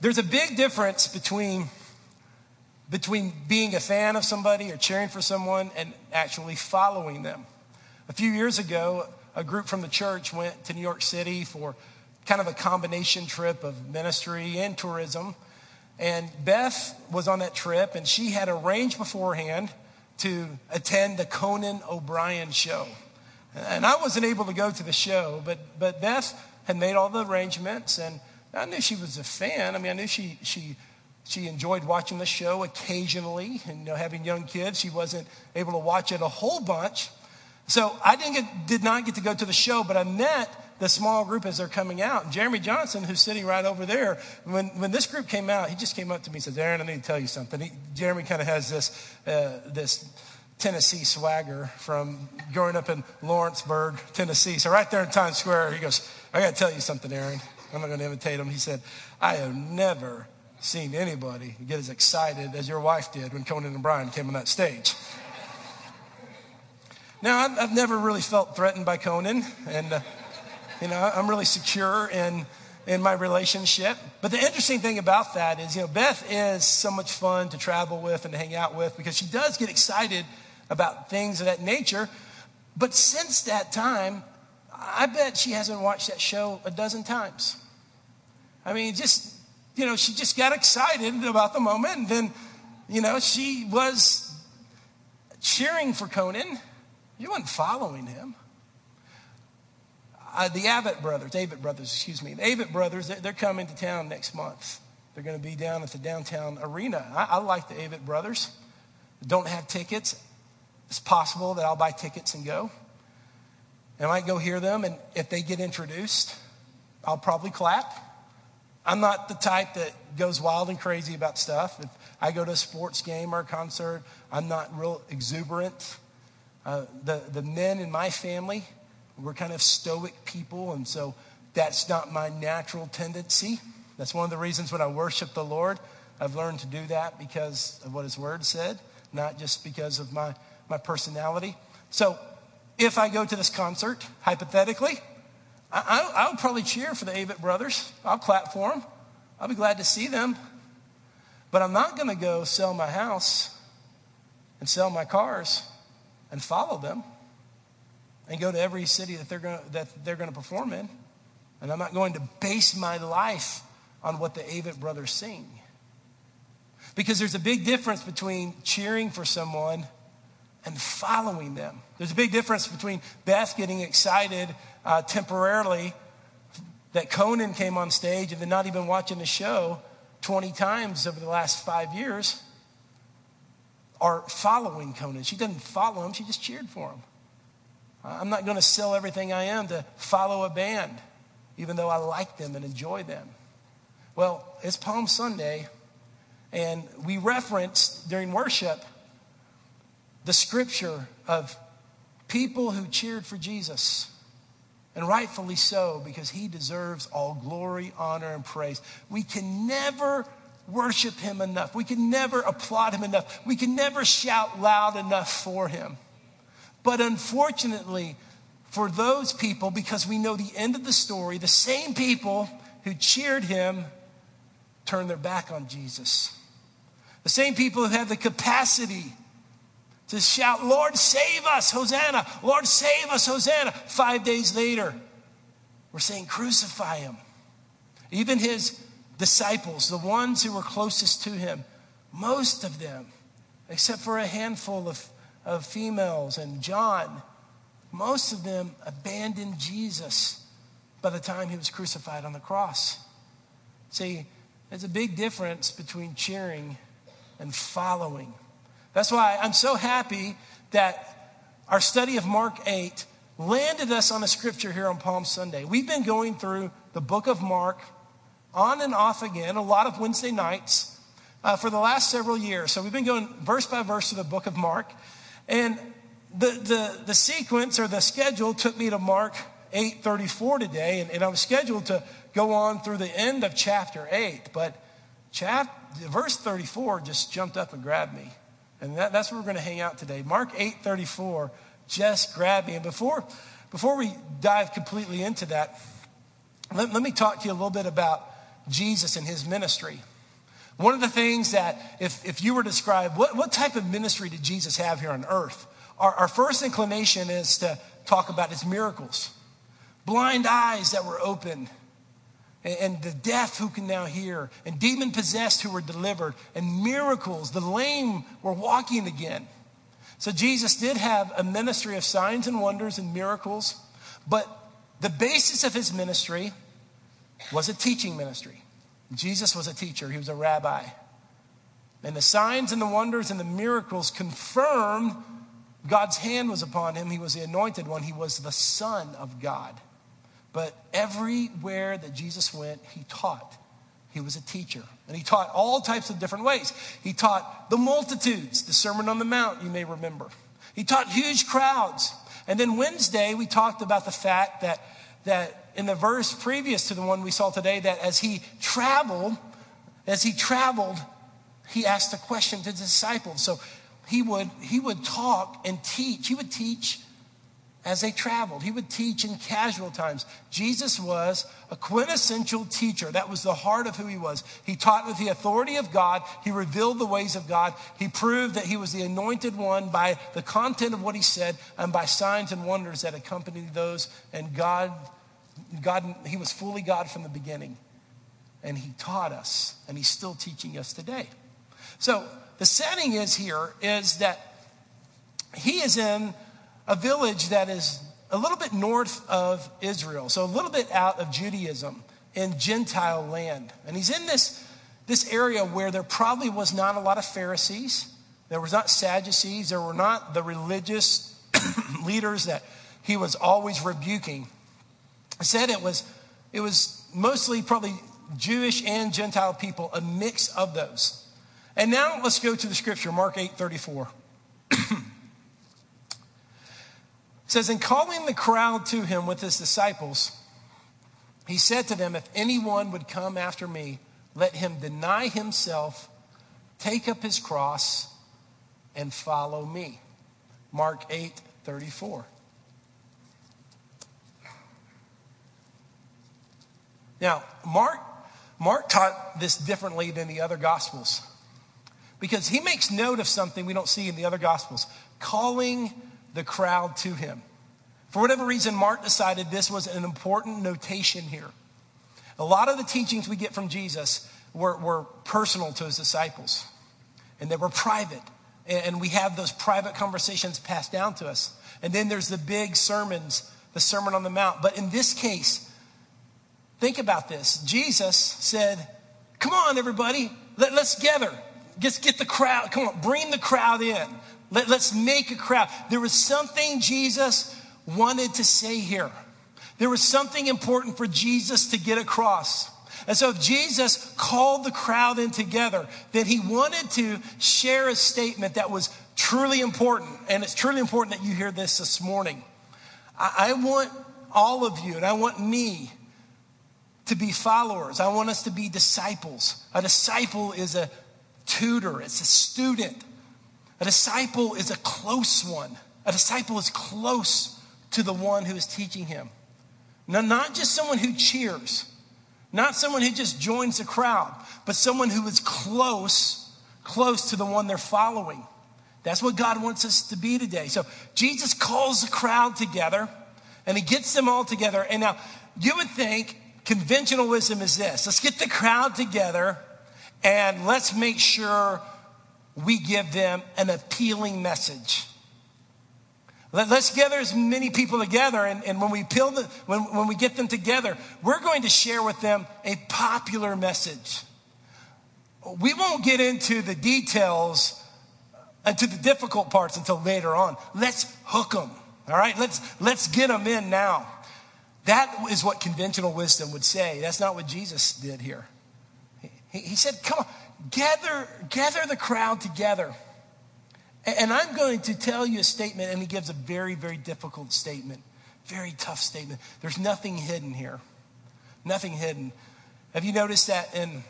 there's a big difference between, between being a fan of somebody or cheering for someone and actually following them. A few years ago, a group from the church went to New York City for kind of a combination trip of ministry and tourism. And Beth was on that trip, and she had arranged beforehand to attend the Conan O'Brien show. And I wasn't able to go to the show, but, but Beth had made all the arrangements, and I knew she was a fan. I mean, I knew she, she, she enjoyed watching the show occasionally, and you know, having young kids, she wasn't able to watch it a whole bunch. So I didn't get, did not get to go to the show, but I met the small group as they're coming out. And Jeremy Johnson, who's sitting right over there, when, when this group came out, he just came up to me and said, Aaron, I need to tell you something. He, Jeremy kind of has this, uh, this Tennessee swagger from growing up in Lawrenceburg, Tennessee. So right there in Times Square, he goes, I got to tell you something, Aaron. I'm not going to imitate him. He said, I have never seen anybody get as excited as your wife did when Conan O'Brien came on that stage. Now, I've never really felt threatened by Conan, and uh, you know, I'm really secure in in my relationship. But the interesting thing about that is, you know, Beth is so much fun to travel with and to hang out with because she does get excited about things of that nature. But since that time, I bet she hasn't watched that show a dozen times. I mean, just, you know, she just got excited about the moment. And then, you know, she was cheering for Conan. You weren't following him. Uh, the Abbott brothers, David brothers, excuse me, the Avett brothers, they're, they're coming to town next month. They're going to be down at the downtown arena. I, I like the Avett brothers. Don't have tickets. It's possible that I'll buy tickets and go. And I might go hear them, and if they get introduced, I'll probably clap. I'm not the type that goes wild and crazy about stuff. If I go to a sports game or a concert, I'm not real exuberant. Uh, the, the men in my family, we're kind of stoic people, and so that's not my natural tendency. That's one of the reasons when I worship the Lord, I've learned to do that because of what His Word said, not just because of my my personality. So if I go to this concert, hypothetically, I, I, I would probably cheer for the Avett brothers. I'll clap for them. I'll be glad to see them. But I'm not going to go sell my house and sell my cars and follow them and go to every city that they're going to, that they're going to perform in. And I'm not going to base my life on what the Avett brothers sing. Because there's a big difference between cheering for someone and following them. There's a big difference between Beth getting excited uh, temporarily that Conan came on stage and then not even watching the show 20 times over the last five years or following Conan. She doesn't follow him, she just cheered for him. I'm not going to sell everything I am to follow a band, even though I like them and enjoy them. Well, it's Palm Sunday, and we referenced during worship the scripture of people who cheered for Jesus. And rightfully so, because he deserves all glory, honor, and praise. We can never worship him enough. We can never applaud him enough. We can never shout loud enough for him. But unfortunately, for those people, because we know the end of the story, the same people who cheered him turned their back on Jesus. The same people who have the capacity to shout, Lord, save us, Hosanna. Lord, save us, Hosanna. Five days later, we're saying, crucify him. Even his disciples, the ones who were closest to him, most of them, except for a handful of, of females and John, most of them abandoned Jesus by the time he was crucified on the cross. See, there's a big difference between cheering and following. That's why I'm so happy that our study of Mark 8 landed us on a scripture here on Palm Sunday. We've been going through the book of Mark on and off again, a lot of Wednesday nights uh, for the last several years. So we've been going verse by verse through the book of Mark. And the, the, the sequence or the schedule took me to Mark 8.34 today. And, and I was scheduled to go on through the end of chapter 8. But chap, verse 34 just jumped up and grabbed me. And that, that's where we're going to hang out today. Mark 8:34 just grabbed me. And before, before we dive completely into that, let, let me talk to you a little bit about Jesus and his ministry. One of the things that, if, if you were to describe what, what type of ministry did Jesus have here on earth, our, our first inclination is to talk about his miracles. Blind eyes that were opened, and, the deaf who can now hear, and demon possessed who were delivered, and miracles. The lame were walking again. So Jesus did have a ministry of signs and wonders and miracles, but the basis of his ministry was a teaching ministry. Jesus was a teacher, he was a rabbi. And the signs and the wonders and the miracles confirmed God's hand was upon him. He was the anointed one, he was the Son of God. But everywhere that Jesus went, he taught. He was a teacher. And he taught all types of different ways. He taught the multitudes, the Sermon on the Mount, you may remember. He taught huge crowds. And then Wednesday, we talked about the fact that, that in the verse previous to the one we saw today that as he traveled, as he traveled, he asked a question to the disciples. So he would, he would talk and teach. He would teach as they traveled. He would teach in casual times. Jesus was a quintessential teacher. That was the heart of who he was. He taught with the authority of God. He revealed the ways of God. He proved that he was the anointed one by the content of what he said and by signs and wonders that accompanied those. And God God, he was fully God from the beginning. And he taught us, and he's still teaching us today. So the setting is here is that he is in a village that is a little bit north of Israel, so a little bit out of Judaism in Gentile land. And he's in this, this area where there probably was not a lot of Pharisees, there was not Sadducees, there were not the religious leaders that he was always rebuking. I said it was, it was mostly probably Jewish and Gentile people, a mix of those. And now let's go to the scripture, Mark 8 34. says, In calling the crowd to him with his disciples, he said to them, If anyone would come after me, let him deny himself, take up his cross, and follow me. Mark 8 34. Now, Mark, Mark taught this differently than the other gospels because he makes note of something we don't see in the other gospels calling the crowd to him. For whatever reason, Mark decided this was an important notation here. A lot of the teachings we get from Jesus were, were personal to his disciples, and they were private. And we have those private conversations passed down to us. And then there's the big sermons, the Sermon on the Mount. But in this case, Think about this. Jesus said, Come on, everybody, Let, us gather. Let's get the crowd. Come on, bring the crowd in. Let, let's make a crowd. There was something Jesus wanted to say here. There was something important for Jesus to get across. And so, if Jesus called the crowd in together, then he wanted to share a statement that was truly important. And it's truly important that you hear this this morning. I, I want all of you, and I want me to be followers. I want us to be disciples. A disciple is a tutor, it's a student. A disciple is a close one. A disciple is close to the one who is teaching him. Now, not just someone who cheers, not someone who just joins the crowd, but someone who is close, close to the one they're following. That's what God wants us to be today. So Jesus calls the crowd together and he gets them all together. And now you would think conventional wisdom is this let's get the crowd together and let's make sure we give them an appealing message. Let, us gather as many people together, and, and when, we peel the, when, when we get them together, we're going to share with them a popular message. We won't get into the details and to the difficult parts until later on. Let's hook them, all right? Let's, let's get them in now. That is what conventional wisdom would say. That's not what Jesus did here. He, he said, Come on, gather, gather the crowd together. And I'm going to tell you a statement, and he gives a very, very difficult statement, very tough statement. There's nothing hidden here. Nothing hidden. Have you noticed that in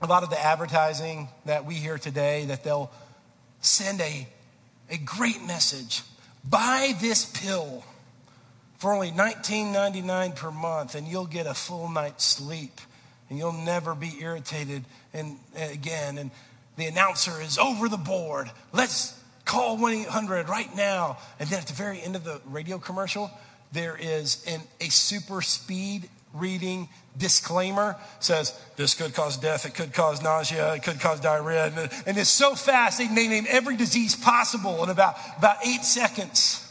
a lot of the advertising that we hear today, that they'll send a, a great message buy this pill for only $19.99 per month, and you'll get a full night's sleep and you'll never be irritated and, uh, again. And the announcer is over the board. Let's call 1 800 right now. And then at the very end of the radio commercial, there is an, a super speed reading disclaimer says this could cause death it could cause nausea it could cause diarrhea and, and it's so fast they name every disease possible in about, about eight seconds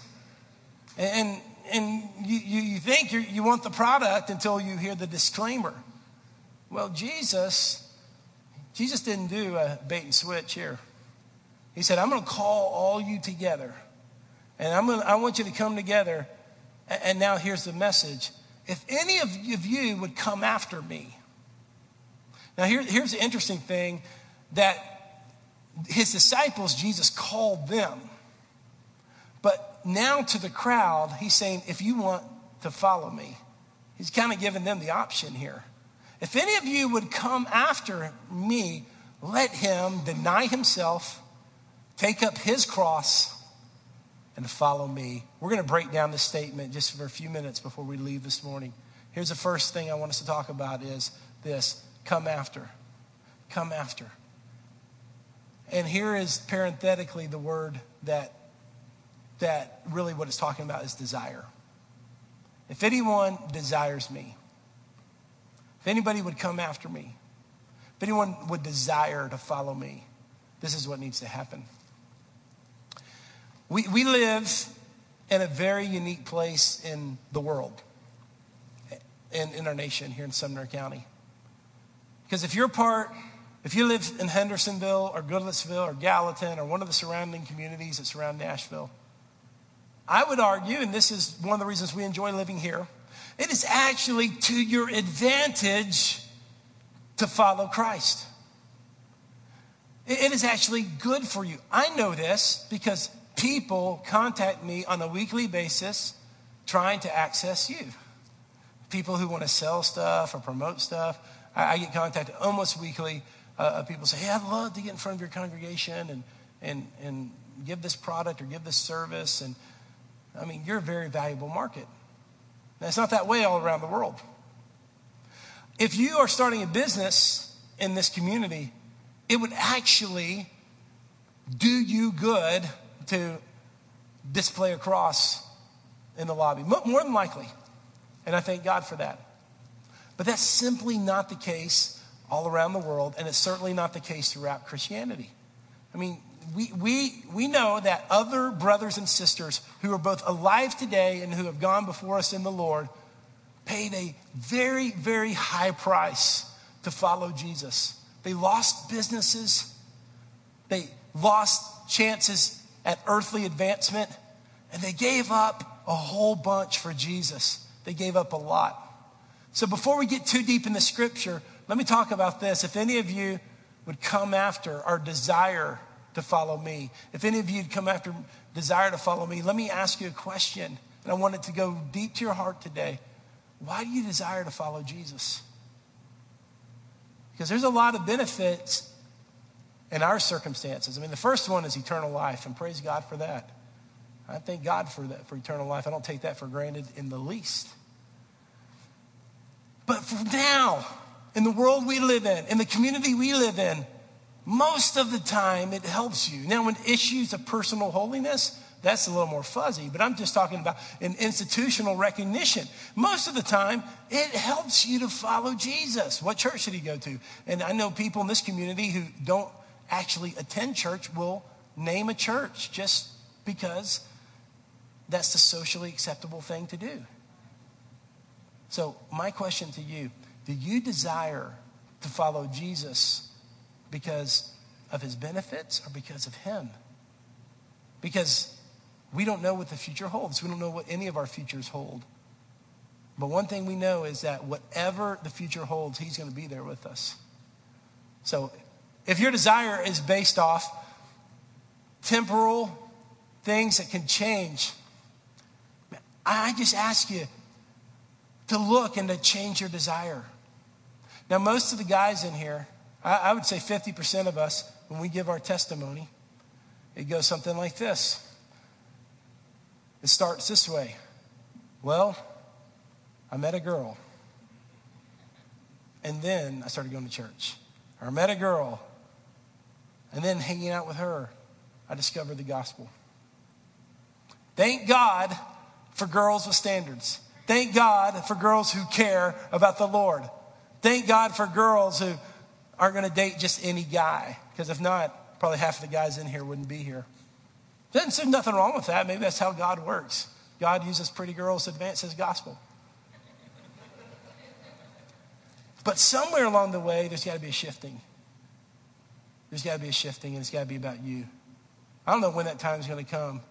and, and you, you think you want the product until you hear the disclaimer well jesus jesus didn't do a bait and switch here he said i'm going to call all you together and I'm gonna, i want you to come together and now here's the message if any of you would come after me. Now, here, here's the interesting thing that his disciples, Jesus called them. But now to the crowd, he's saying, if you want to follow me, he's kind of giving them the option here. If any of you would come after me, let him deny himself, take up his cross, and follow me. We're going to break down this statement just for a few minutes before we leave this morning. Here's the first thing I want us to talk about is this come after. Come after. And here is parenthetically the word that that really what it's talking about is desire. If anyone desires me, if anybody would come after me, if anyone would desire to follow me, this is what needs to happen. We, we live in a very unique place in the world, in, in our nation here in Sumner County. Because if you're part, if you live in Hendersonville or Goodlettsville or Gallatin or one of the surrounding communities that surround Nashville, I would argue, and this is one of the reasons we enjoy living here, it is actually to your advantage to follow Christ. It is actually good for you. I know this because people contact me on a weekly basis trying to access you. People who want to sell stuff or promote stuff. I, get contacted almost weekly. Uh, people say, Hey, I'd love to get in front of your congregation and, and, and give this product or give this service. And I mean, you're a very valuable market. Now, it's not that way all around the world. If you are starting a business in this community, it would actually do you good to display a cross in the lobby, more than likely. And I thank God for that. But that's simply not the case all around the world, and it's certainly not the case throughout Christianity. I mean, we, we, we know that other brothers and sisters who are both alive today and who have gone before us in the Lord paid a very, very high price to follow Jesus. They lost businesses, they lost chances at earthly advancement, and they gave up a whole bunch for Jesus. They gave up a lot. So before we get too deep in the scripture, let me talk about this. If any of you would come after our desire to follow me, if any of you come after desire to follow me, let me ask you a question. And I want it to go deep to your heart today. Why do you desire to follow Jesus? Because there's a lot of benefits in our circumstances. I mean, the first one is eternal life, and praise God for that. I thank God for that, for eternal life. I don't take that for granted in the least. But for now, in the world we live in, in the community we live in, most of the time it helps you. Now, when issues of personal holiness, that's a little more fuzzy, but I'm just talking about an institutional recognition. Most of the time, it helps you to follow Jesus. What church should he go to? And I know people in this community who don't actually attend church will name a church just because that's the socially acceptable thing to do. So, my question to you do you desire to follow Jesus because of his benefits or because of him? Because we don't know what the future holds. We don't know what any of our futures hold. But one thing we know is that whatever the future holds, he's going to be there with us. So if your desire is based off temporal things that can change, I just ask you to look and to change your desire. Now, most of the guys in here, I, would say 50% of us, when we give our testimony, it goes something like this. It starts this way Well, I met a girl, And then I started going to church. Or I met a girl. And then hanging out with her, I discovered the gospel. Thank God for girls with standards. Thank God for girls who care about the Lord. Thank God for girls who aren't going to date just any guy. Because if not, probably half of the guys in here wouldn't be here. There's nothing wrong with that. Maybe that's how God works. God uses pretty girls to advance his gospel. But somewhere along the way, there's got to be a shifting. There's got to be a shifting, and it's got to be about you. I don't know when that time is going to come.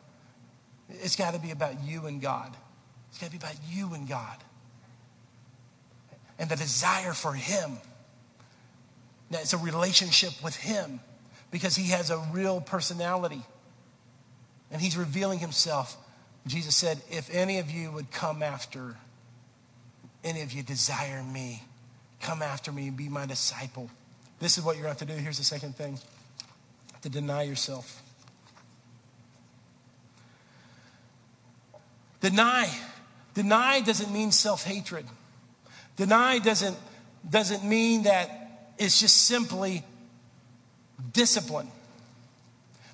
It's got to be about you and God. It's got to be about you and God. And the desire for Him. It's a relationship with Him because He has a real personality. And He's revealing Himself. Jesus said, If any of you would come after, any of you desire me, come after me and be my disciple. This is what you're going to have to do. Here's the second thing to deny yourself. Deny. Deny doesn't mean self hatred. Deny doesn't, doesn't mean that it's just simply discipline.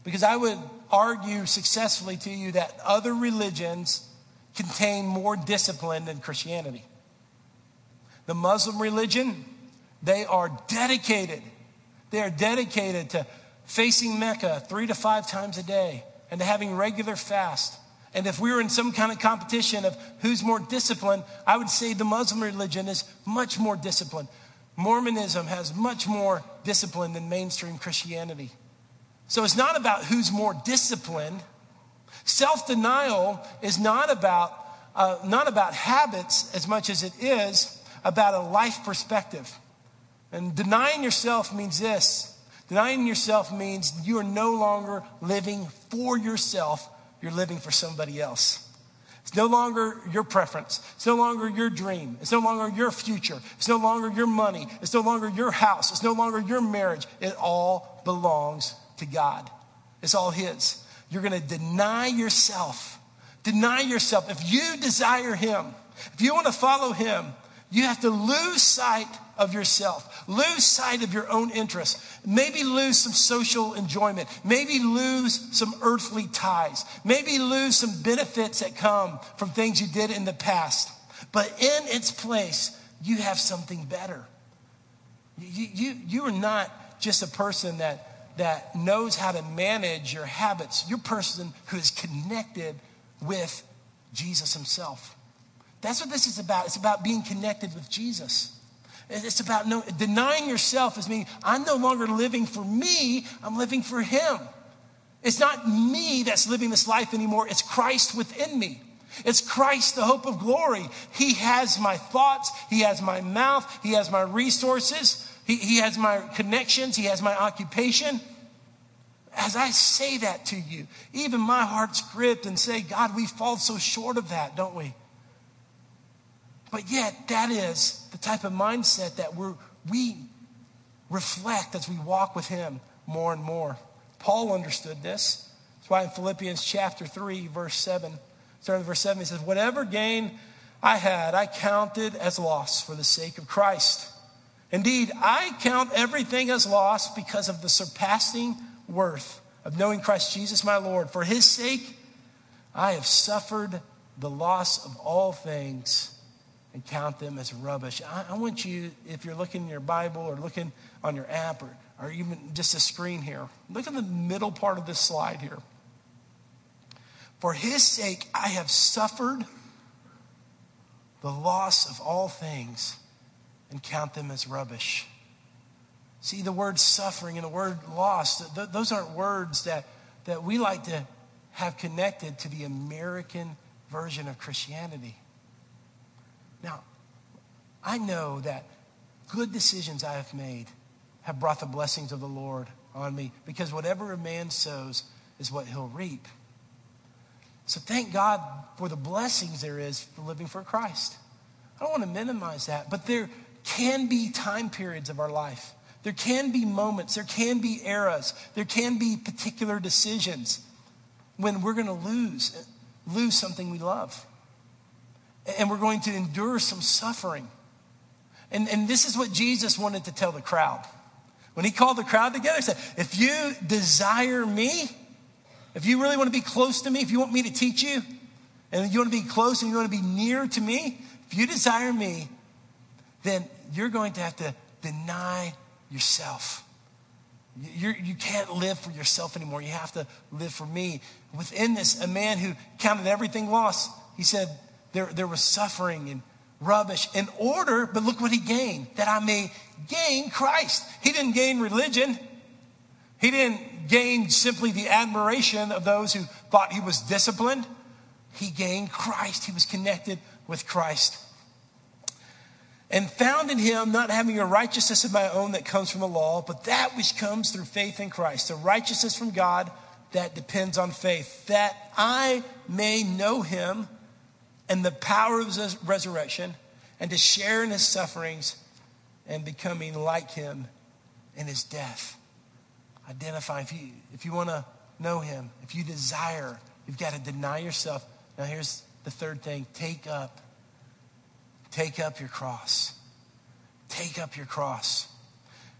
Because I would argue successfully to you that other religions contain more discipline than Christianity. The Muslim religion, they are dedicated. They are dedicated to facing Mecca three to five times a day and to having regular fast and if we were in some kind of competition of who's more disciplined, I would say the Muslim religion is much more disciplined. Mormonism has much more discipline than mainstream Christianity. So it's not about who's more disciplined. Self denial is not about, uh, not about habits as much as it is about a life perspective. And denying yourself means this denying yourself means you are no longer living for yourself you're living for somebody else. It's no longer your preference. It's no longer your dream. It's no longer your future. It's no longer your money. It's no longer your house. It's no longer your marriage. It all belongs to God. It's all His. You're going to deny yourself. Deny yourself. If you desire Him, if you want to follow Him, you have to lose sight of yourself, lose sight of your own interests, maybe lose some social enjoyment, maybe lose some earthly ties, maybe lose some benefits that come from things you did in the past. But in its place, you have something better. You, you, you are not just a person that, that knows how to manage your habits, you're a person who is connected with Jesus Himself. That's what this is about. It's about being connected with Jesus. It's about no, denying yourself as meaning I'm no longer living for me, I'm living for Him. It's not me that's living this life anymore, it's Christ within me. It's Christ, the hope of glory. He has my thoughts, He has my mouth, He has my resources, He, he has my connections, He has my occupation. As I say that to you, even my heart's gripped and say, God, we fall so short of that, don't we? But yet, that is the type of mindset that we're, we reflect as we walk with Him more and more. Paul understood this. That's why in Philippians chapter 3, verse 7, starting verse 7, he says, Whatever gain I had, I counted as loss for the sake of Christ. Indeed, I count everything as loss because of the surpassing worth of knowing Christ Jesus my Lord. For his sake, I have suffered the loss of all things and count them as rubbish. I, I, want you, if you're looking in your Bible or looking on your app or, or even just a screen here, look at the middle part of this slide here. For his sake, I have suffered the loss of all things and count them as rubbish. See, the word suffering and the word loss, th- those aren't words that, that we like to have connected to the American version of Christianity. Now, I know that good decisions I have made have brought the blessings of the Lord on me because whatever a man sows is what he'll reap. So thank God for the blessings there is for living for Christ. I don't want to minimize that, but there can be time periods of our life. There can be moments, there can be eras, there can be particular decisions when we're going to lose lose something we love and we're going to endure some suffering. And, and this is what Jesus wanted to tell the crowd. When he called the crowd together, he said, If you desire me, if you really want to be close to me, if you want me to teach you, and you want to be close and you want to be near to me, if you desire me, then you're going to have to deny yourself. You're, you can not live for yourself anymore. You have to live for me. Within this, a man who counted everything lost, he said there, there was suffering and rubbish in order, but look what he gained that I may gain Christ. He didn't gain religion, he didn't gain simply the admiration of those who thought he was disciplined. He gained Christ, he was connected with Christ and found in him not having a righteousness of my own that comes from the law, but that which comes through faith in Christ, a righteousness from God that depends on faith, that I may know him and the power of his resurrection, and to share in his sufferings and becoming like him in his death. Identify if you if you want to know him, if you desire, you've got to deny yourself. Now here's the third thing, take up Take up your cross. Take up your cross.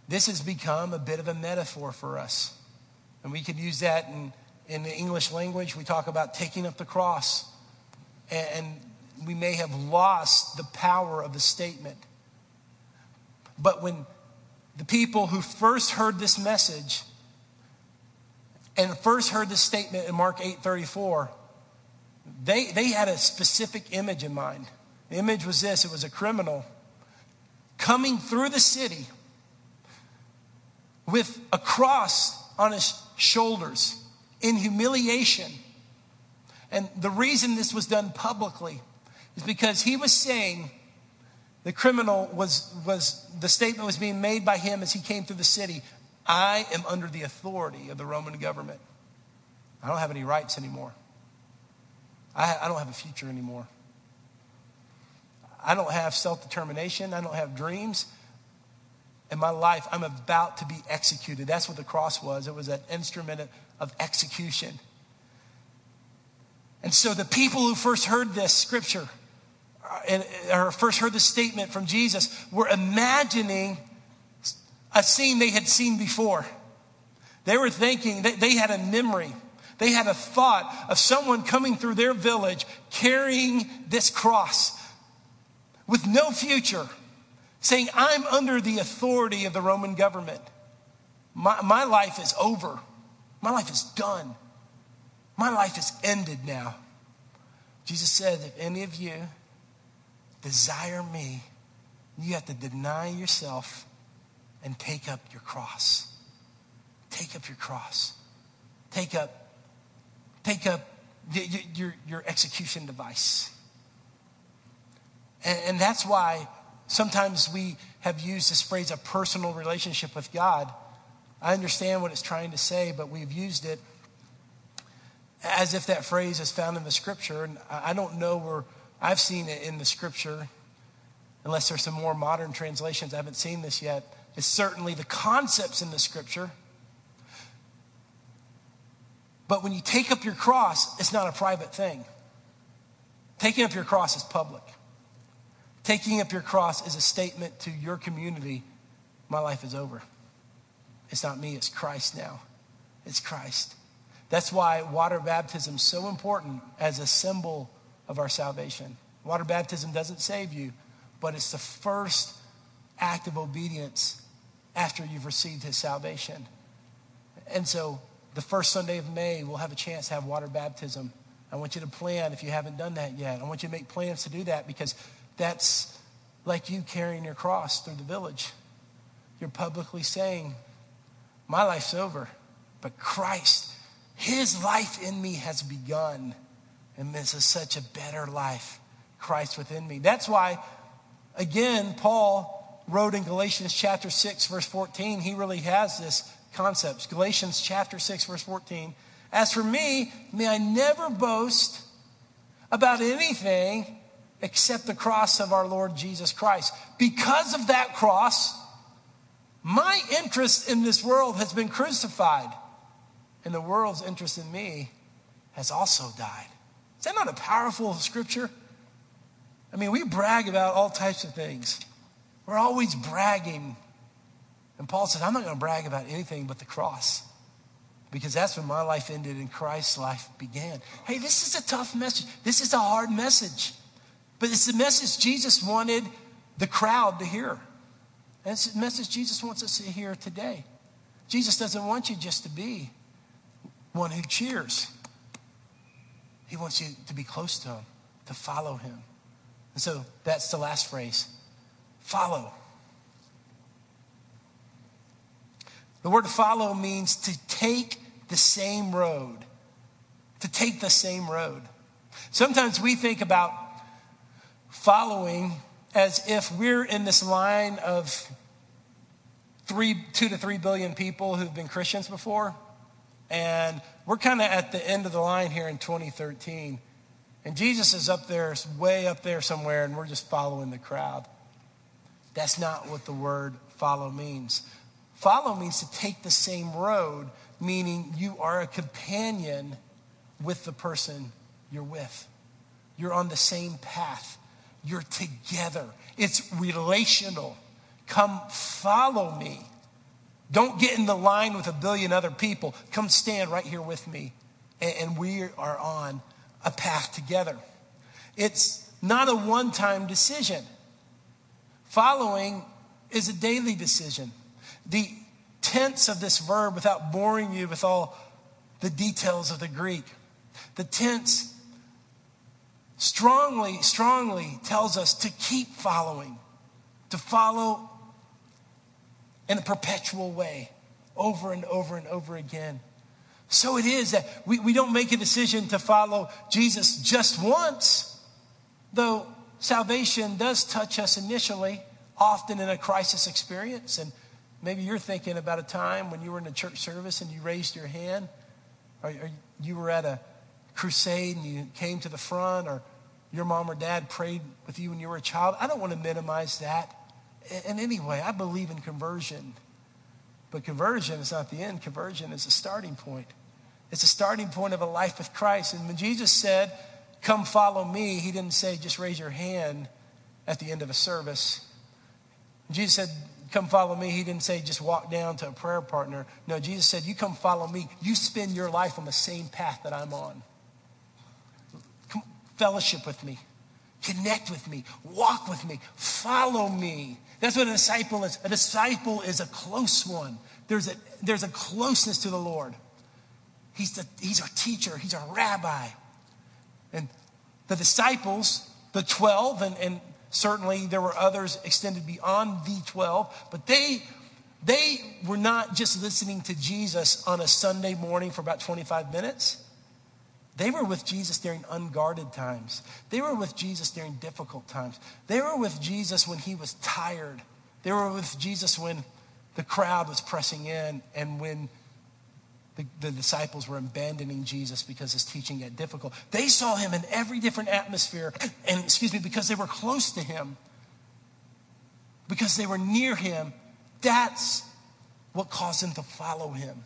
This has become a bit of a metaphor for us. And we could use that in, in the English language. We talk about taking up the cross. And, we may have lost the power of the statement. But when the people who first heard this message and first heard this statement in Mark 8 34, they, they had a specific image in mind. The image was this it was a criminal coming through the city with a cross on his shoulders in humiliation. And the reason this was done publicly is because he was saying, the criminal was, was, the statement was being made by him as he came through the city I am under the authority of the Roman government. I don't have any rights anymore. I, I don't have a future anymore. I don't have self determination. I don't have dreams. In my life, I'm about to be executed. That's what the cross was. It was an instrument of execution. And so the people who first heard this scripture, uh, or first heard the statement from Jesus, were imagining a scene they had seen before. They were thinking, they had a memory. They had a thought of someone coming through their village carrying this cross with no future, saying, I'm under the authority of the Roman government. My, my life is over. My life is done. My life is ended now. Jesus said, if any of you desire me, you have to deny yourself and take up your cross. Take up your cross. Take up, take up your, your, execution device. And, and that's why sometimes we have used this phrase, a personal relationship with God. I understand what it's trying to say, but we've used it as if that phrase is found in the scripture. And I don't know where I've seen it in the scripture, unless there's some more modern translations. I haven't seen this yet. It's certainly the concepts in the scripture. But when you take up your cross, it's not a private thing. Taking up your cross is public. Taking up your cross is a statement to your community my life is over. It's not me, it's Christ now. It's Christ. That's why water baptism is so important as a symbol of our salvation. Water baptism doesn't save you, but it's the first act of obedience after you've received his salvation. And so the first Sunday of May, we'll have a chance to have water baptism. I want you to plan if you haven't done that yet. I want you to make plans to do that because that's like you carrying your cross through the village. You're publicly saying, My life's over, but Christ, His life in me has begun. And this is such a better life, Christ within me. That's why, again, Paul wrote in Galatians chapter 6, verse 14, he really has this concept. Galatians chapter 6, verse 14. As for me, may I never boast about anything except the cross of our Lord Jesus Christ. Because of that cross, my interest in this world has been crucified, and the world's interest in me has also died. Is that not a powerful scripture? I mean, we brag about all types of things. We're always bragging. And Paul says, I'm not going to brag about anything but the cross because that's when my life ended and Christ's life began. Hey, this is a tough message. This is a hard message. But it's the message Jesus wanted the crowd to hear. And it's the message Jesus wants us to hear today. Jesus doesn't want you just to be one who cheers. He wants you to be close to him, to follow him. And so that's the last phrase follow. The word follow means to take the same road. To take the same road. Sometimes we think about following as if we're in this line of three, two to three billion people who've been Christians before. And we're kind of at the end of the line here in 2013. And Jesus is up there, way up there somewhere, and we're just following the crowd. That's not what the word follow means. Follow means to take the same road, meaning you are a companion with the person you're with. You're on the same path. You're together. It's relational. Come follow me. Don't get in the line with a billion other people. Come stand right here with me. And we are on a path together. It's not a one time decision. Following is a daily decision. The tense of this verb, without boring you with all the details of the Greek, the tense strongly, strongly tells us to keep following, to follow in a perpetual way over and over and over again. So it is that we, we don't make a decision to follow Jesus just once, though salvation does touch us initially, often in a crisis experience. And maybe you're thinking about a time when you were in a church service and you raised your hand, or, or you were at a crusade and you came to the front, or your mom or dad prayed with you when you were a child. I don't want to minimize that in any way. I believe in conversion. But conversion is not the end, conversion is a starting point. It's a starting point of a life with Christ. And when Jesus said, Come follow me, he didn't say, Just raise your hand at the end of a service. When Jesus said, Come follow me, he didn't say, Just walk down to a prayer partner. No, Jesus said, You come follow me. You spend your life on the same path that I'm on. Come fellowship with me. Connect with me, walk with me, follow me. That's what a disciple is. A disciple is a close one. There's a, there's a closeness to the Lord. He's, the, he's our teacher, he's our rabbi. And the disciples, the 12, and, and certainly there were others extended beyond the 12, but they, they were not just listening to Jesus on a Sunday morning for about 25 minutes. They were with Jesus during unguarded times. They were with Jesus during difficult times. They were with Jesus when he was tired. They were with Jesus when the crowd was pressing in and when the, the, disciples were abandoning Jesus because his teaching got difficult. They saw him in every different atmosphere, and excuse me, because they were close to him, because they were near him. That's what caused them to follow him.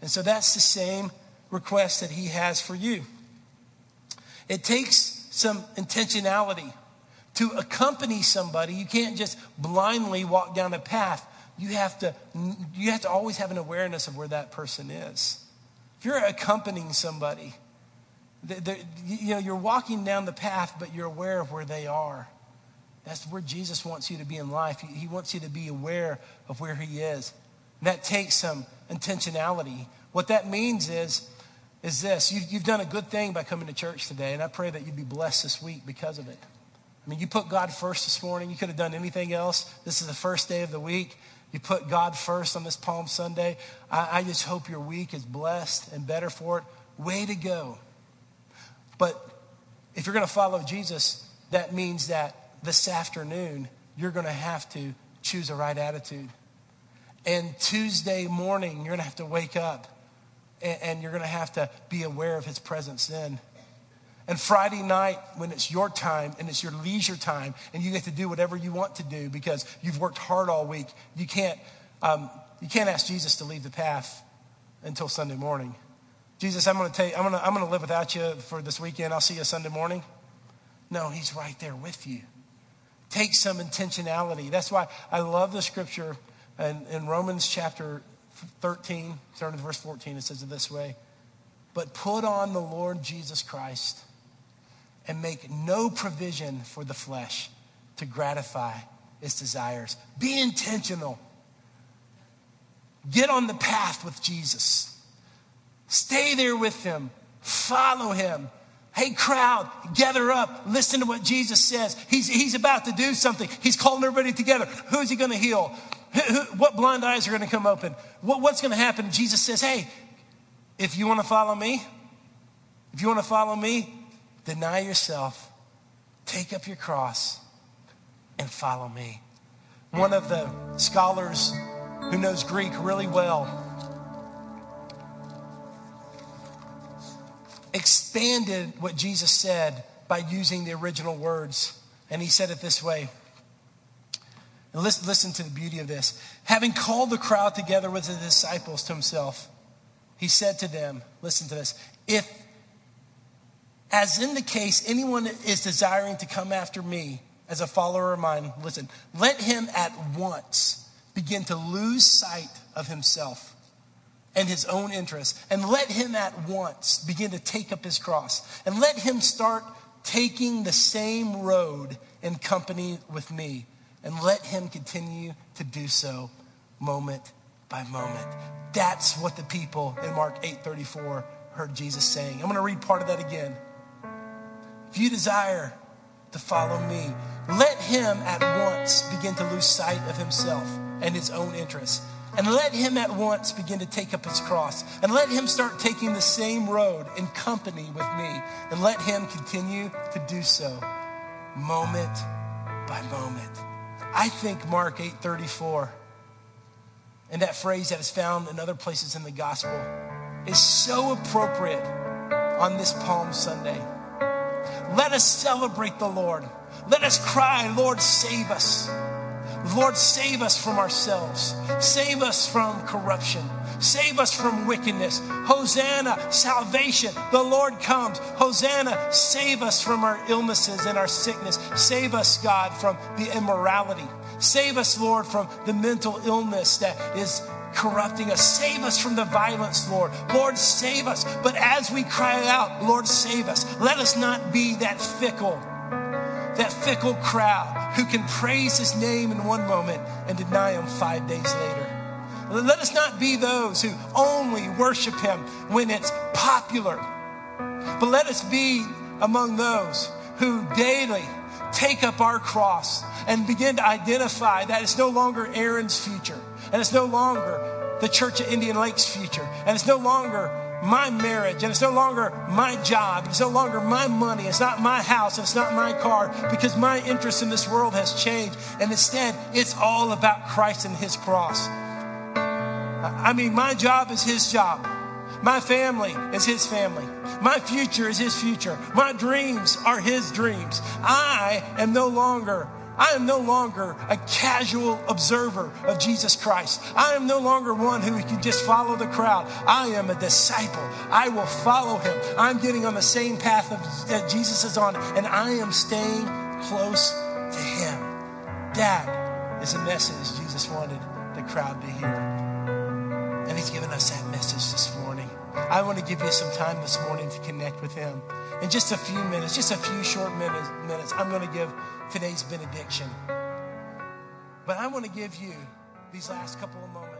And so that's the same request that He has for you. It takes some intentionality to accompany somebody. You can't just blindly walk down a path. You have to, you have to always have an awareness of where that person is. If you're accompanying somebody, you know, you're walking down the path, but you're aware of where they are. That's where Jesus wants you to be in life. He wants you to be aware of where He is. And that takes some intentionality. What that means is is this you've, you've done a good thing by coming to church today, and I pray that you'd be blessed this week because of it. I mean, you put God first this morning. You could have done anything else. This is the first day of the week. You put God first on this Palm Sunday. I, I just hope your week is blessed and better for it. Way to go. But if you're going to follow Jesus, that means that this afternoon, you're going to have to choose a right attitude. And Tuesday morning, you're going to have to wake up and, you're going to have to be aware of his presence then. And Friday night, when it's your time and it's your leisure time, and you get to do whatever you want to do because you've worked hard all week, you can't, um, you can't ask Jesus to leave the path until Sunday morning. Jesus, I'm going to tell you, I'm going to, I'm going to live without you for this weekend. I'll see you Sunday morning. No, he's right there with you. take some intentionality. That's why I love the scripture in, in Romans chapter 13, starting to verse 14. It says it this way But put on the Lord Jesus Christ and make no provision for the flesh to gratify its desires. Be intentional. Get on the path with Jesus. Stay there with him. Follow him. Hey, crowd, gather up. Listen to what Jesus says. He's, he's about to do something. He's calling everybody together. Who is he going to heal? What blind eyes are going to come open? What, what's going to happen? Jesus says, Hey, if you want to follow me, if you want to follow me, deny yourself, take up your cross, and follow me. One of the scholars who knows Greek really well expanded what Jesus said by using the original words. And he said it this way. And listen, listen to the beauty of this. Having called the crowd together with the disciples to himself, he said to them, Listen to this. If, as in the case, anyone is desiring to come after me as a follower of mine, listen, let him at once begin to lose sight of himself and his own interests. And let him at once begin to take up his cross. And let him start taking the same road in company with me. And let him continue to do so moment by moment. That's what the people in Mark 8:34 heard Jesus saying. I'm going to read part of that again. If you desire to follow me, let him at once begin to lose sight of himself and his own interests and let him at once begin to take up his cross. And let him start taking the same road in company with me. And let him continue to do so moment by moment. I think Mark 8:34 and that phrase that is found in other places in the gospel is so appropriate on this Palm Sunday. Let us celebrate the Lord. Let us cry, Lord, save us. Lord, save us from ourselves. Save us from corruption. Save us from wickedness. Hosanna, salvation. The Lord comes. Hosanna, save us from our illnesses and our sickness. Save us, God, from the immorality. Save us, Lord, from the mental illness that is corrupting us. Save us from the violence, Lord. Lord, save us. But as we cry out, Lord, save us, let us not be that fickle that fickle crowd who can praise his name in one moment and deny him five days later. Let us not be those who only worship him when it's popular, but let us be among those who daily take up our cross and begin to identify that it's no longer Aaron's future, and it's no longer the Church of Indian Lakes future, and it's no longer my marriage, and it's no longer my job, it's no longer my money, it's not my house, it's not my car, because my interest in this world has changed. And instead, it's all about Christ and His cross. I mean, my job is His job. My family is His family. My future is His future. My dreams are His dreams. I am no longer I am no longer a casual observer of Jesus Christ. I am no longer one who can just follow the crowd. I am a disciple. I will follow him. I'm getting on the same path that Jesus is on, and I am staying close to him. That is a message Jesus wanted the crowd to hear. He's given us that message this morning. I want to give you some time this morning to connect with him in just a few minutes, just a few short minutes, minutes I'm going to give today's benediction. But I want to give you these last couple of moments.